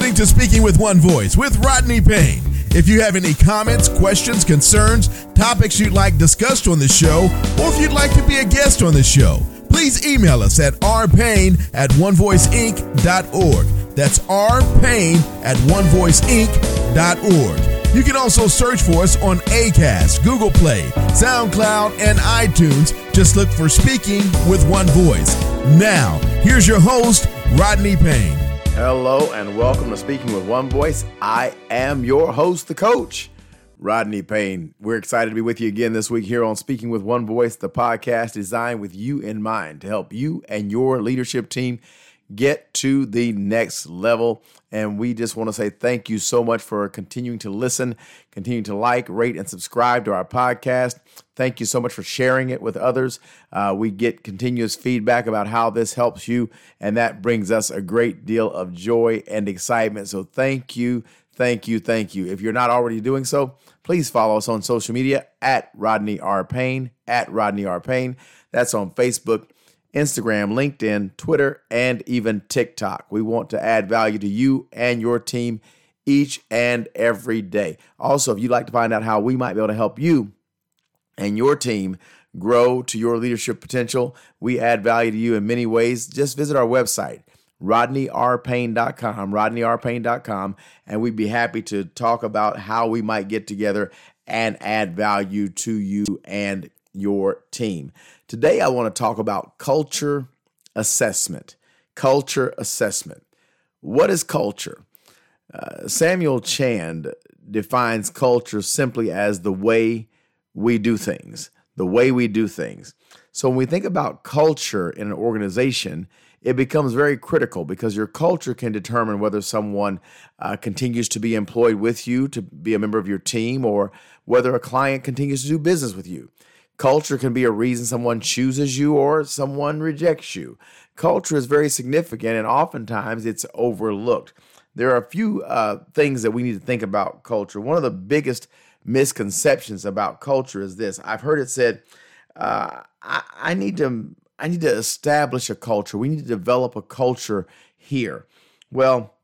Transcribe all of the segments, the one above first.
listening to Speaking with One Voice with Rodney Payne. If you have any comments, questions, concerns, topics you'd like discussed on the show, or if you'd like to be a guest on the show, please email us at rpayne at onevoiceinc.org. That's rpayne at onevoiceinc.org. You can also search for us on ACAST, Google Play, SoundCloud, and iTunes. Just look for Speaking with One Voice. Now, here's your host, Rodney Payne. Hello, and welcome to Speaking with One Voice. I am your host, the coach, Rodney Payne. We're excited to be with you again this week here on Speaking with One Voice, the podcast designed with you in mind to help you and your leadership team get to the next level. And we just want to say thank you so much for continuing to listen, continuing to like, rate, and subscribe to our podcast. Thank you so much for sharing it with others. Uh, we get continuous feedback about how this helps you, and that brings us a great deal of joy and excitement. So thank you, thank you, thank you. If you're not already doing so, please follow us on social media at Rodney R. Payne, at Rodney R. Payne. That's on Facebook Instagram, LinkedIn, Twitter, and even TikTok. We want to add value to you and your team each and every day. Also, if you'd like to find out how we might be able to help you and your team grow to your leadership potential, we add value to you in many ways. Just visit our website, rodneyrpayne.com, rodneyrpayne.com, and we'd be happy to talk about how we might get together and add value to you and your team. Today, I want to talk about culture assessment. Culture assessment. What is culture? Uh, Samuel Chand defines culture simply as the way we do things, the way we do things. So when we think about culture in an organization, it becomes very critical because your culture can determine whether someone uh, continues to be employed with you to be a member of your team or whether a client continues to do business with you. Culture can be a reason someone chooses you or someone rejects you. Culture is very significant and oftentimes it's overlooked. There are a few uh, things that we need to think about culture. One of the biggest misconceptions about culture is this I've heard it said, uh, I, I need to I need to establish a culture. We need to develop a culture here. Well,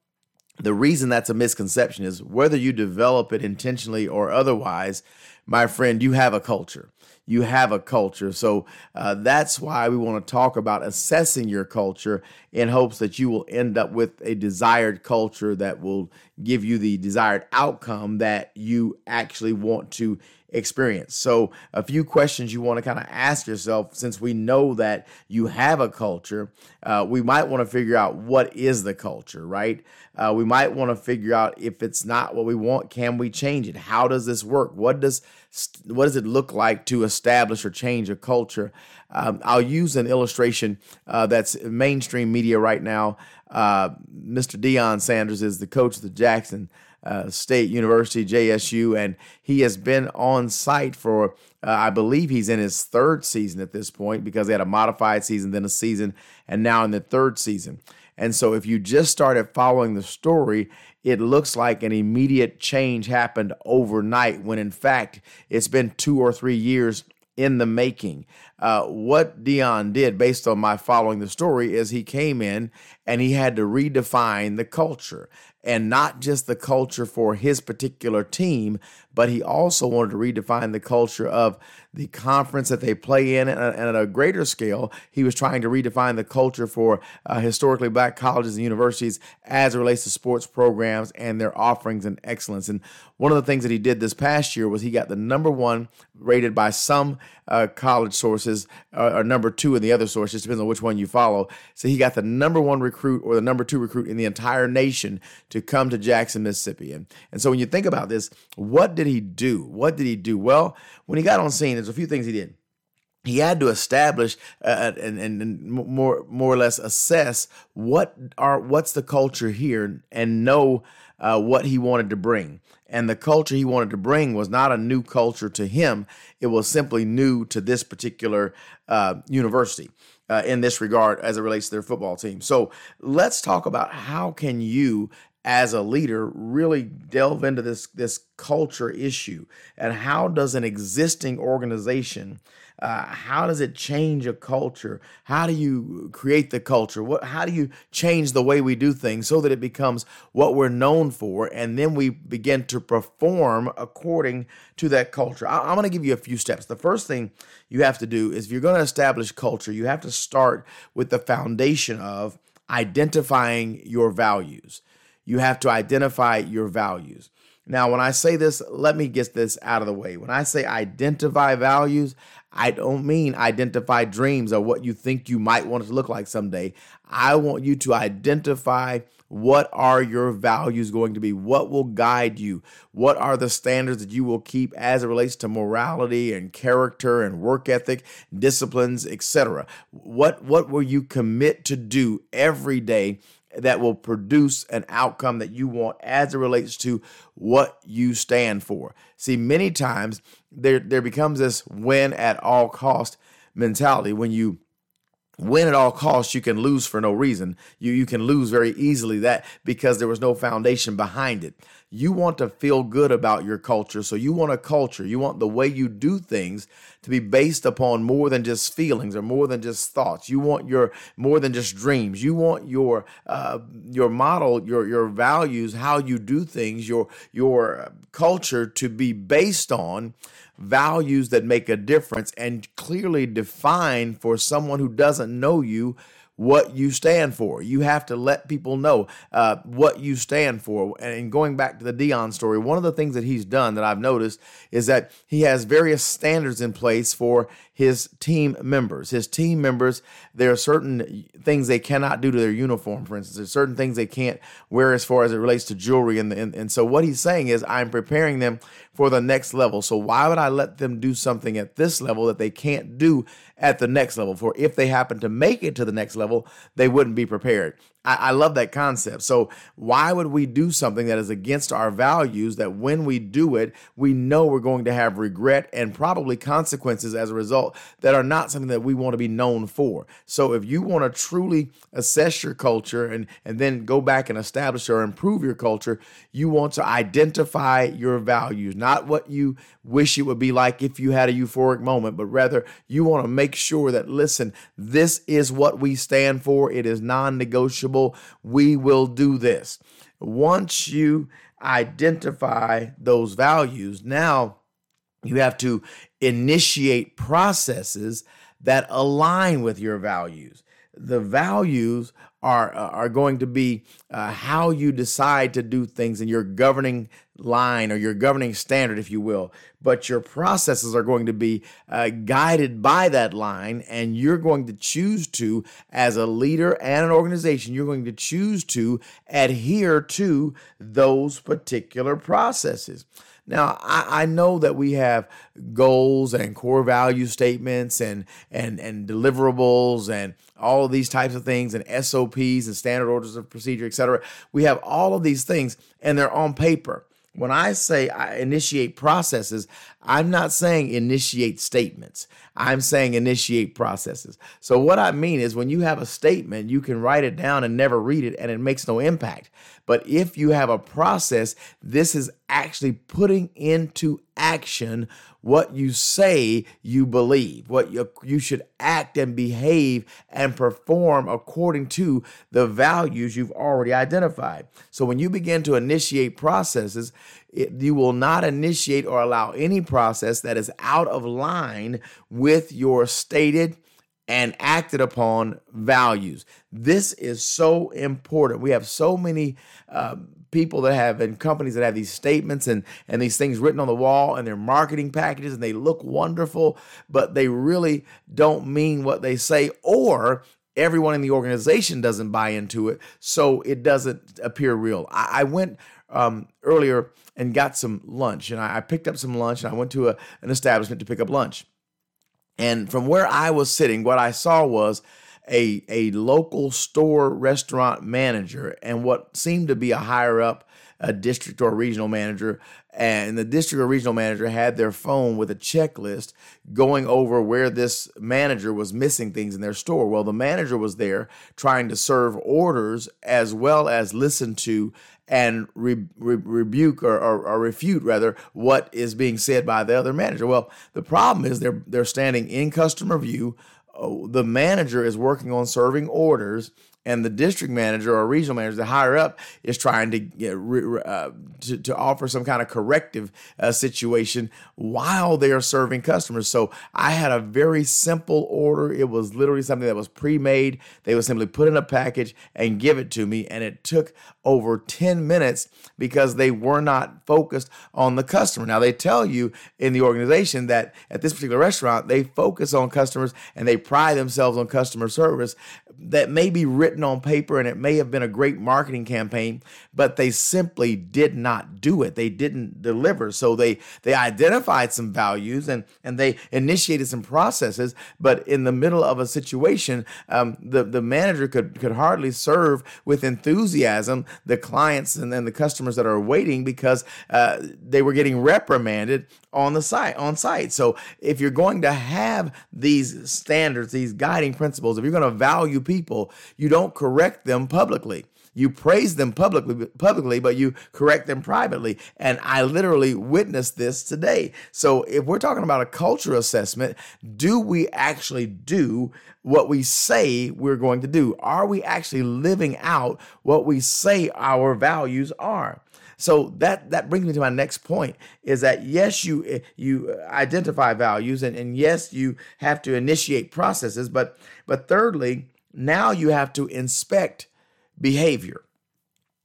the reason that's a misconception is whether you develop it intentionally or otherwise, my friend, you have a culture you have a culture. So uh, that's why we want to talk about assessing your culture in hopes that you will end up with a desired culture that will give you the desired outcome that you actually want to experience. So, a few questions you want to kind of ask yourself since we know that you have a culture, uh, we might want to figure out what is the culture, right? Uh, we might want to figure out if it's not what we want, can we change it? How does this work? What does what does it look like to establish or change a culture? Um, I'll use an illustration uh, that's mainstream media right now. Uh, Mr. Deion Sanders is the coach of the Jackson uh, State University, JSU, and he has been on site for, uh, I believe he's in his third season at this point because they had a modified season, then a season, and now in the third season. And so if you just started following the story, it looks like an immediate change happened overnight when in fact it's been two or three years in the making. Uh, what Deion did, based on my following the story, is he came in and he had to redefine the culture and not just the culture for his particular team, but he also wanted to redefine the culture of the conference that they play in. And at a greater scale, he was trying to redefine the culture for uh, historically black colleges and universities as it relates to sports programs and their offerings and excellence. And one of the things that he did this past year was he got the number one rated by some uh, college sources, uh, or number two in the other sources, depends on which one you follow. So he got the number one recruit or the number two recruit in the entire nation to come to Jackson, Mississippi. And, and so when you think about this, what did he do? What did he do? Well, when he got on scene, there's a few things he did he had to establish uh, and, and, and, more more or less assess what are what's the culture here and know uh, what he wanted to bring and the culture he wanted to bring was not a new culture to him it was simply new to this particular uh, university uh, in this regard as it relates to their football team. So let's talk about how can you as a leader really delve into this this culture issue and how does an existing organization uh, how does it change a culture? How do you create the culture? What, how do you change the way we do things so that it becomes what we're known for? And then we begin to perform according to that culture. I, I'm going to give you a few steps. The first thing you have to do is if you're going to establish culture, you have to start with the foundation of identifying your values. You have to identify your values. Now, when I say this, let me get this out of the way. When I say identify values, I don't mean identify dreams or what you think you might want it to look like someday. I want you to identify what are your values going to be? What will guide you? What are the standards that you will keep as it relates to morality and character and work ethic, disciplines, etc.? What what will you commit to do every day that will produce an outcome that you want as it relates to what you stand for. See, many times there there becomes this win at all cost mentality. When you win at all costs you can lose for no reason. You you can lose very easily that because there was no foundation behind it you want to feel good about your culture so you want a culture. You want the way you do things to be based upon more than just feelings or more than just thoughts. You want your more than just dreams. You want your uh, your model your your values how you do things your your culture to be based on values that make a difference and clearly define for someone who doesn't know you what you stand for. You have to let people know uh, what you stand for. And going back to the Deion story, one of the things that he's done that I've noticed is that he has various standards in place for his team members. His team members, there are certain things they cannot do to their uniform, for instance. There's certain things they can't wear as far as it relates to jewelry. And, and, and so what he's saying is, I'm preparing them for the next level. So why would I let them do something at this level that they can't do at the next level? For if they happen to make it to the next level, they wouldn't be prepared. I, I love that concept. So, why would we do something that is against our values that when we do it, we know we're going to have regret and probably consequences as a result that are not something that we want to be known for? So, if you want to truly assess your culture and, and then go back and establish or improve your culture, you want to identify your values, not what you wish it would be like if you had a euphoric moment, but rather you want to make sure that, listen, this is what we stand for. It is non negotiable we will do this. Once you identify those values, now you have to initiate processes that align with your values. The values are uh, are going to be uh, how you decide to do things in your governing line or your governing standard, if you will. But your processes are going to be uh, guided by that line, and you're going to choose to, as a leader and an organization, you're going to choose to adhere to those particular processes. Now, I, I, know that we have goals and core value statements and and and deliverables and all of these types of things and SOPs and standard orders of procedure, et cetera. We have all of these things and they're on paper. When I say I initiate processes, I'm not saying initiate statements. I'm saying initiate processes. So, what I mean is when you have a statement, you can write it down and never read it, and it makes no impact. But if you have a process, this is actually putting into action what you say you believe, what you, you should act and behave and perform according to the values you've already identified. So when you begin to initiate processes, it, you will not initiate or allow any process that is out of line with your stated and acted upon values. This is so important. We have so many uh, people that have and companies that have these statements and and these things written on the wall and their marketing packages and they look wonderful, but they really don't mean what they say or everyone in the organization doesn't buy into it, so it doesn't appear real. I, I went um, earlier and got some lunch, and I, I picked up some lunch, and I went to a, an establishment to pick up lunch. And from where I was sitting, what I saw was a, a local store restaurant manager and what seemed to be a higher up a district or regional manager and the district or regional manager had their phone with a checklist going over where this manager was missing things in their store. Well, the manager was there trying to serve orders as well as listen to and re- re- rebuke or, or, or, refute rather what is being said by the other manager. Well, the problem is they're they're standing in customer view. Oh, the manager is working on serving orders and the district manager or regional manager, the higher up, is trying to uh, to, to, offer some kind of corrective uh, situation while they are serving customers. So I had a very simple order. It was literally something that was pre-made. They would simply put in a package and give it to me, and it took over 10 minutes because they were not focused on the customer. Now they tell you in the organization that at this particular restaurant they focus on customers and they pride themselves on customer service. That may be written written on paper and it may have been a great marketing campaign, but they simply did not do it. They didn't deliver. So they they identified some values and and they initiated some processes, but in the middle of a situation, um, the the manager could could hardly serve with enthusiasm the clients and then the customers that are waiting because uh, they were getting reprimanded on the site on site. So if you're going to have these standards, these guiding principles, if you're going to value people, you don't correct them publicly. You praise them publicly, publicly, but you correct them privately. And I literally witnessed this today. So if we're talking about a culture assessment, do we actually do what we say we're going to do? Are we actually living out what we say our values are? So that that brings me to my next point is that yes, you you identify values and, and yes, you have to initiate processes, but but thirdly, now you have to inspect behavior.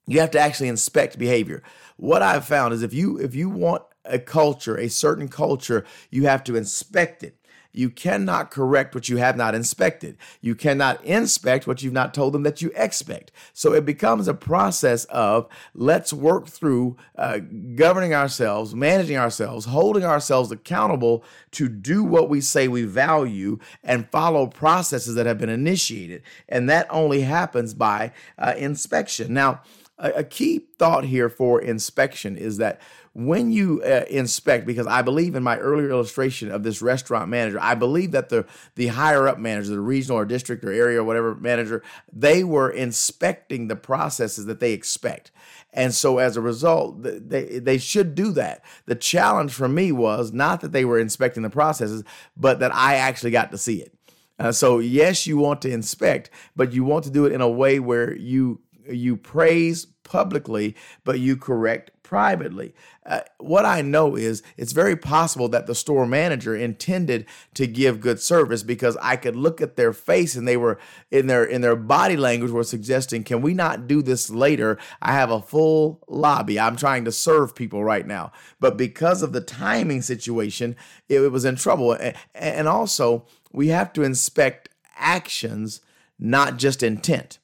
You have to actually inspect behavior. What I've found is if you if you want a culture, a certain culture, you have to inspect it. You cannot correct what you have not inspected. You cannot inspect what you've not told them that you expect. So it becomes a process of let's work through uh, governing ourselves, managing ourselves, holding ourselves accountable to do what we say we value and follow processes that have been initiated. And that only happens by uh, inspection. Now, a, a key thought here for inspection is that when you uh, inspect, because I believe in my earlier illustration of this restaurant manager, I believe that the the higher up manager, the regional or district or area or whatever manager, they were inspecting the processes that they expect. And so as a result, they, they should do that. The challenge for me was not that they were inspecting the processes, but that I actually got to see it. Uh, so yes, you want to inspect, but you want to do it in a way where you you praise publicly, but you correct privately. Uh, what I know is it's very possible that the store manager intended to give good service because I could look at their face and they were in their in their body language were suggesting, "Can we not do this later? I have a full lobby. I'm trying to serve people right now." But because of the timing situation, it, it was in trouble. And, and also, we have to inspect actions, not just intent.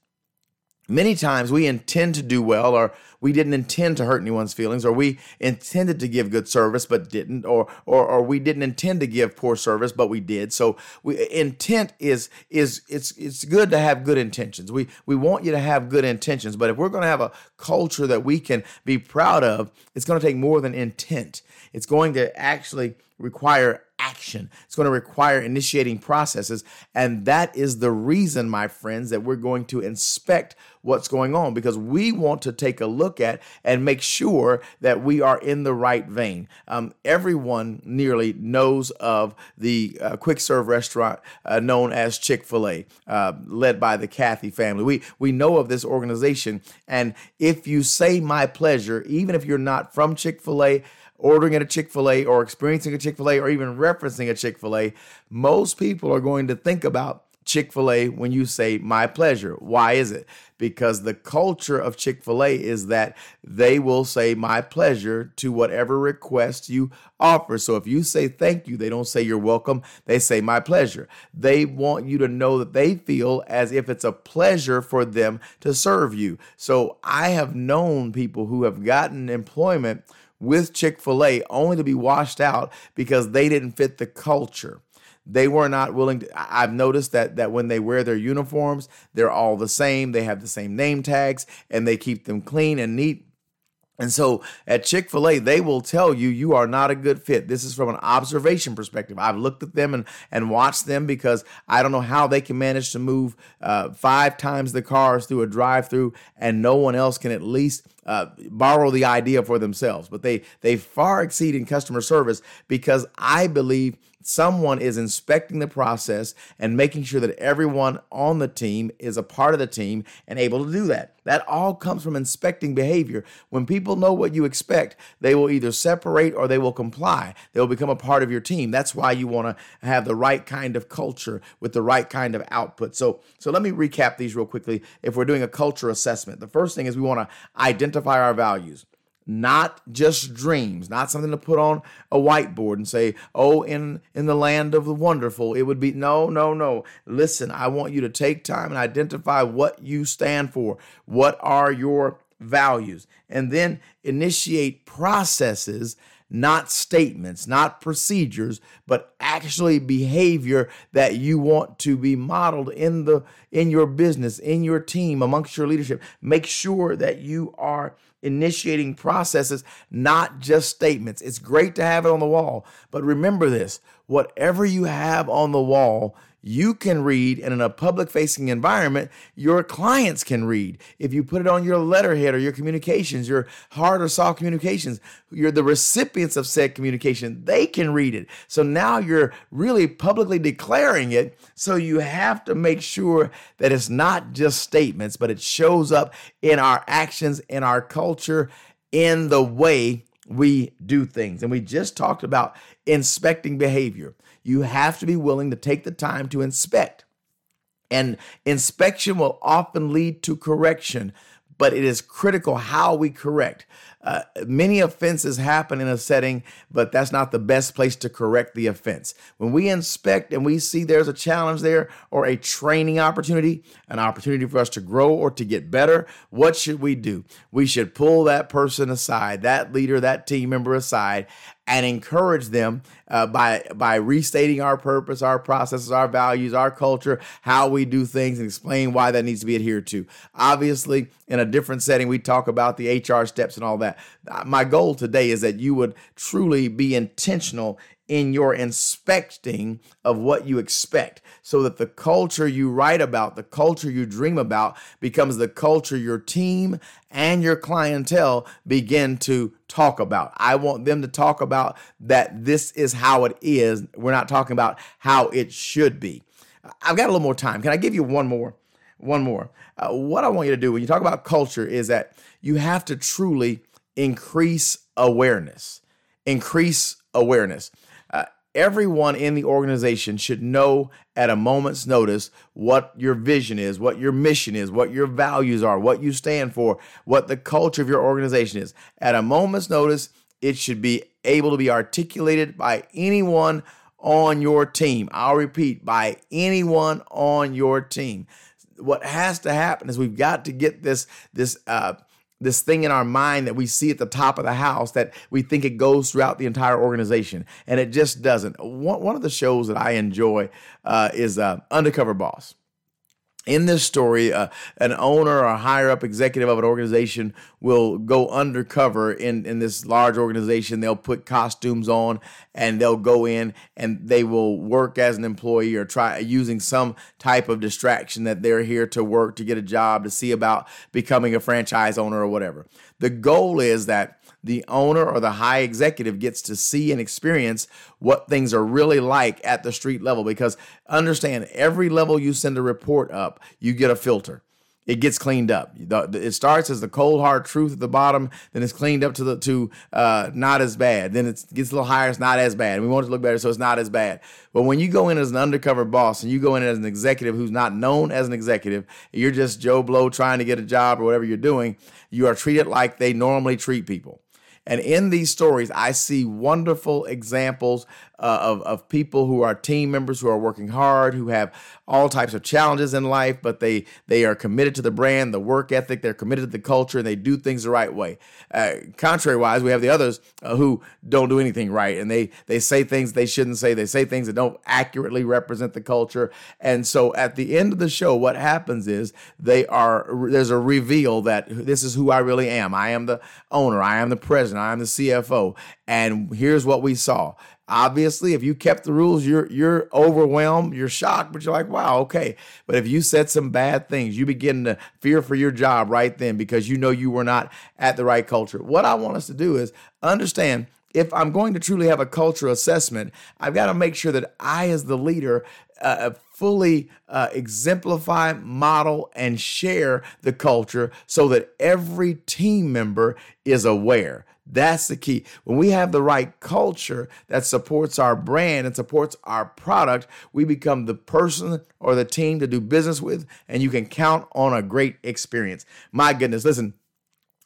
Many times we intend to do well, or we didn't intend to hurt anyone's feelings, or we intended to give good service but didn't, or or, or we didn't intend to give poor service but we did. So we, intent is is it's it's good to have good intentions. We we want you to have good intentions, but if we're going to have a culture that we can be proud of, it's going to take more than intent. It's going to actually require action. It's going to require initiating processes. And that is the reason, my friends, that we're going to inspect what's going on because we want to take a look at and make sure that we are in the right vein. Um, everyone nearly knows of the uh, quick serve restaurant uh, known as Chick fil A, uh, led by the Cathy family. We, we know of this organization. And if you say my pleasure, even if you're not from Chick fil A, ordering at a Chick fil A or experiencing a Chick fil A or even referencing a Chick fil A, most people are going to think about Chick fil A when you say my pleasure. Why is it? Because the culture of Chick fil A is that they will say my pleasure to whatever request you offer. So if you say thank you, they don't say you're welcome, they say my pleasure. They want you to know that they feel as if it's a pleasure for them to serve you. So I have known people who have gotten employment with Chick fil A only to be washed out because they didn't fit the culture. They were not willing to I've noticed that that when they wear their uniforms, they're all the same. They have the same name tags and they keep them clean and neat and so at Chick fil A, they will tell you you are not a good fit. This is from an observation perspective. I've looked at them and, and watched them because I don't know how they can manage to move uh, five times the cars through a drive through and no one else can at least uh, borrow the idea for themselves. But they, they far exceed in customer service because I believe someone is inspecting the process and making sure that everyone on the team is a part of the team and able to do that. That all comes from inspecting behavior. When people know what you expect, they will either separate or they will comply. They will become a part of your team. That's why you want to have the right kind of culture with the right kind of output. So, so let me recap these real quickly. If we're doing a culture assessment, the first thing is we want to identify our values not just dreams, not something to put on a whiteboard and say, "Oh, in in the land of the wonderful, it would be." No, no, no. Listen, I want you to take time and identify what you stand for. What are your values? And then initiate processes, not statements, not procedures, but actually behavior that you want to be modeled in the in your business, in your team, amongst your leadership. Make sure that you are initiating processes, not just statements. It's great to have it on the wall, but remember this whatever you have on the wall, you can read, and in a public facing environment, your clients can read. If you put it on your letterhead or your communications, your hard or soft communications, you're the recipients of said communication, they can read it. So now you're really publicly declaring it. So you have to make sure that it's not just statements, but it shows up in our actions, in our culture, in the way we do things. And we just talked about inspecting behavior you have to be willing to take the time to inspect. And inspection will often lead to correction, but it is critical how we correct. Uh, many offenses happen in a setting, but that's not the best place to correct the offense. When we inspect and we see there's a challenge there or a training opportunity, an opportunity for us to grow or to get better, what should we do? We should pull that person aside, that leader, that team member aside, and encourage them uh, by by restating our purpose, our processes, our values, our culture, how we do things, and explain why that needs to be adhered to. Obviously, in a different setting, we talk about the HR steps and all that. My goal today is that you would truly be intentional in your inspecting of what you expect so that the culture you write about, the culture you dream about, becomes the culture your team and your clientele begin to talk about. I want them to talk about that this is how it is. We're not talking about how it should be. I've got a little more time. Can I give you one more? One more. Uh, what I want you to do when you talk about culture is that you have to truly increase awareness. Increase awareness everyone in the organization should know at a moment's notice what your vision is, what your mission is, what your values are, what you stand for, what the culture of your organization is. At a moment's notice, it should be able to be articulated by anyone on your team. I'll repeat, by anyone on your team. What has to happen is we've got to get this this uh, this thing in our mind that we see at the top of the house that we think it goes throughout the entire organization and it just doesn't. One, one of the shows that i enjoy uh, is uh, undercover boss in this story, uh, an owner or higher up executive of an organization will go undercover in, in this large organization. They'll put costumes on and they'll go in and they will work as an employee or try using some type of distraction that they're here to work, to get a job, to see about becoming a franchise owner or whatever. The goal is that the owner or the high executive gets to see and experience what things are really like at the street level. Because understand, every level you send a report up, you get a filter. It gets cleaned up. It starts as the cold hard truth at the bottom, then it's cleaned up to the to uh, not as bad. Then it gets a little higher, it's not as bad. We want it to look better, so it's not as bad. But when you go in as an undercover boss and you go in as an executive who's not known as an executive, you're just Joe Blow trying to get a job or whatever you're doing, you are treated like they normally treat people. And in these stories, I see wonderful examples uh, of, of people who are team members who are working hard, who have all types of challenges in life, but they they are committed to the brand, the work ethic. They're committed to the culture, and they do things the right way. Uh, contrary wise, we have the others uh, who don't do anything right, and they they say things they shouldn't say. They say things that don't accurately represent the culture. And so, at the end of the show, what happens is they are there's a reveal that this is who I really am. I am the owner. I am the president. I am the CFO. And here's what we saw obviously if you kept the rules you're you're overwhelmed you're shocked but you're like wow okay but if you said some bad things you begin to fear for your job right then because you know you were not at the right culture what i want us to do is understand if i'm going to truly have a culture assessment i've got to make sure that i as the leader uh, fully uh, exemplify, model, and share the culture so that every team member is aware. That's the key. When we have the right culture that supports our brand and supports our product, we become the person or the team to do business with, and you can count on a great experience. My goodness, listen,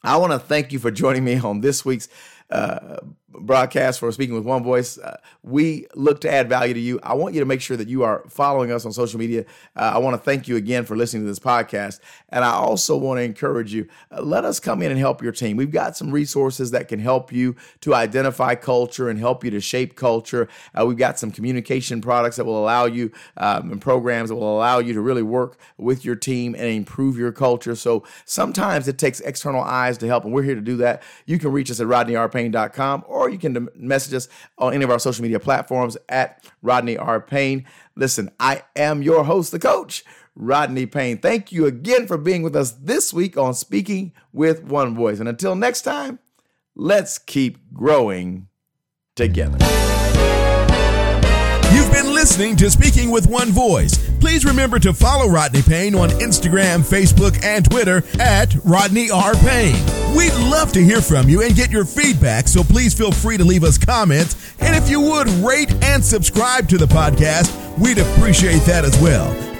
I want to thank you for joining me on this week's uh, broadcast for Speaking with One Voice. Uh, we look to add value to you. I want you to make sure that you are following us on social media. Uh, I want to thank you again for listening to this podcast. And I also want to encourage you uh, let us come in and help your team. We've got some resources that can help you to identify culture and help you to shape culture. Uh, we've got some communication products that will allow you um, and programs that will allow you to really work with your team and improve your culture. So sometimes it takes external eyes to help, and we're here to do that. You can reach us at rodneyrpayne.com or or you can message us on any of our social media platforms at Rodney R. Payne. Listen, I am your host, the coach, Rodney Payne. Thank you again for being with us this week on Speaking with One Voice. And until next time, let's keep growing together. You've been listening to Speaking with One Voice. Please remember to follow Rodney Payne on Instagram, Facebook, and Twitter at Rodney R. Payne. We'd love to hear from you and get your feedback, so please feel free to leave us comments. And if you would rate and subscribe to the podcast, we'd appreciate that as well.